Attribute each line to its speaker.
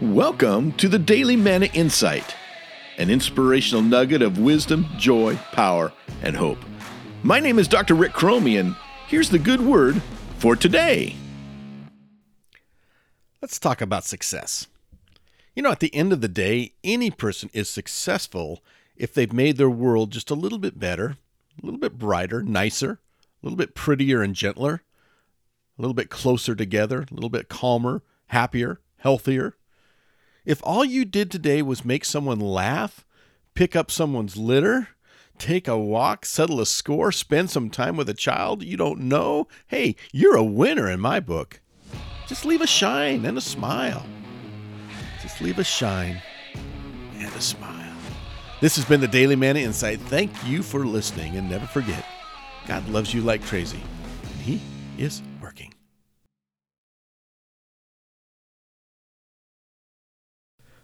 Speaker 1: Welcome to the Daily Manna Insight, an inspirational nugget of wisdom, joy, power, and hope. My name is Dr. Rick Cromie, and here's the good word for today.
Speaker 2: Let's talk about success. You know, at the end of the day, any person is successful if they've made their world just a little bit better, a little bit brighter, nicer, a little bit prettier and gentler, a little bit closer together, a little bit calmer, happier, healthier. If all you did today was make someone laugh, pick up someone's litter, take a walk, settle a score, spend some time with a child you don't know, hey, you're a winner in my book. Just leave a shine and a smile. Just leave a shine and a smile. This has been the Daily Manna Insight. Thank you for listening, and never forget God loves you like crazy, and He is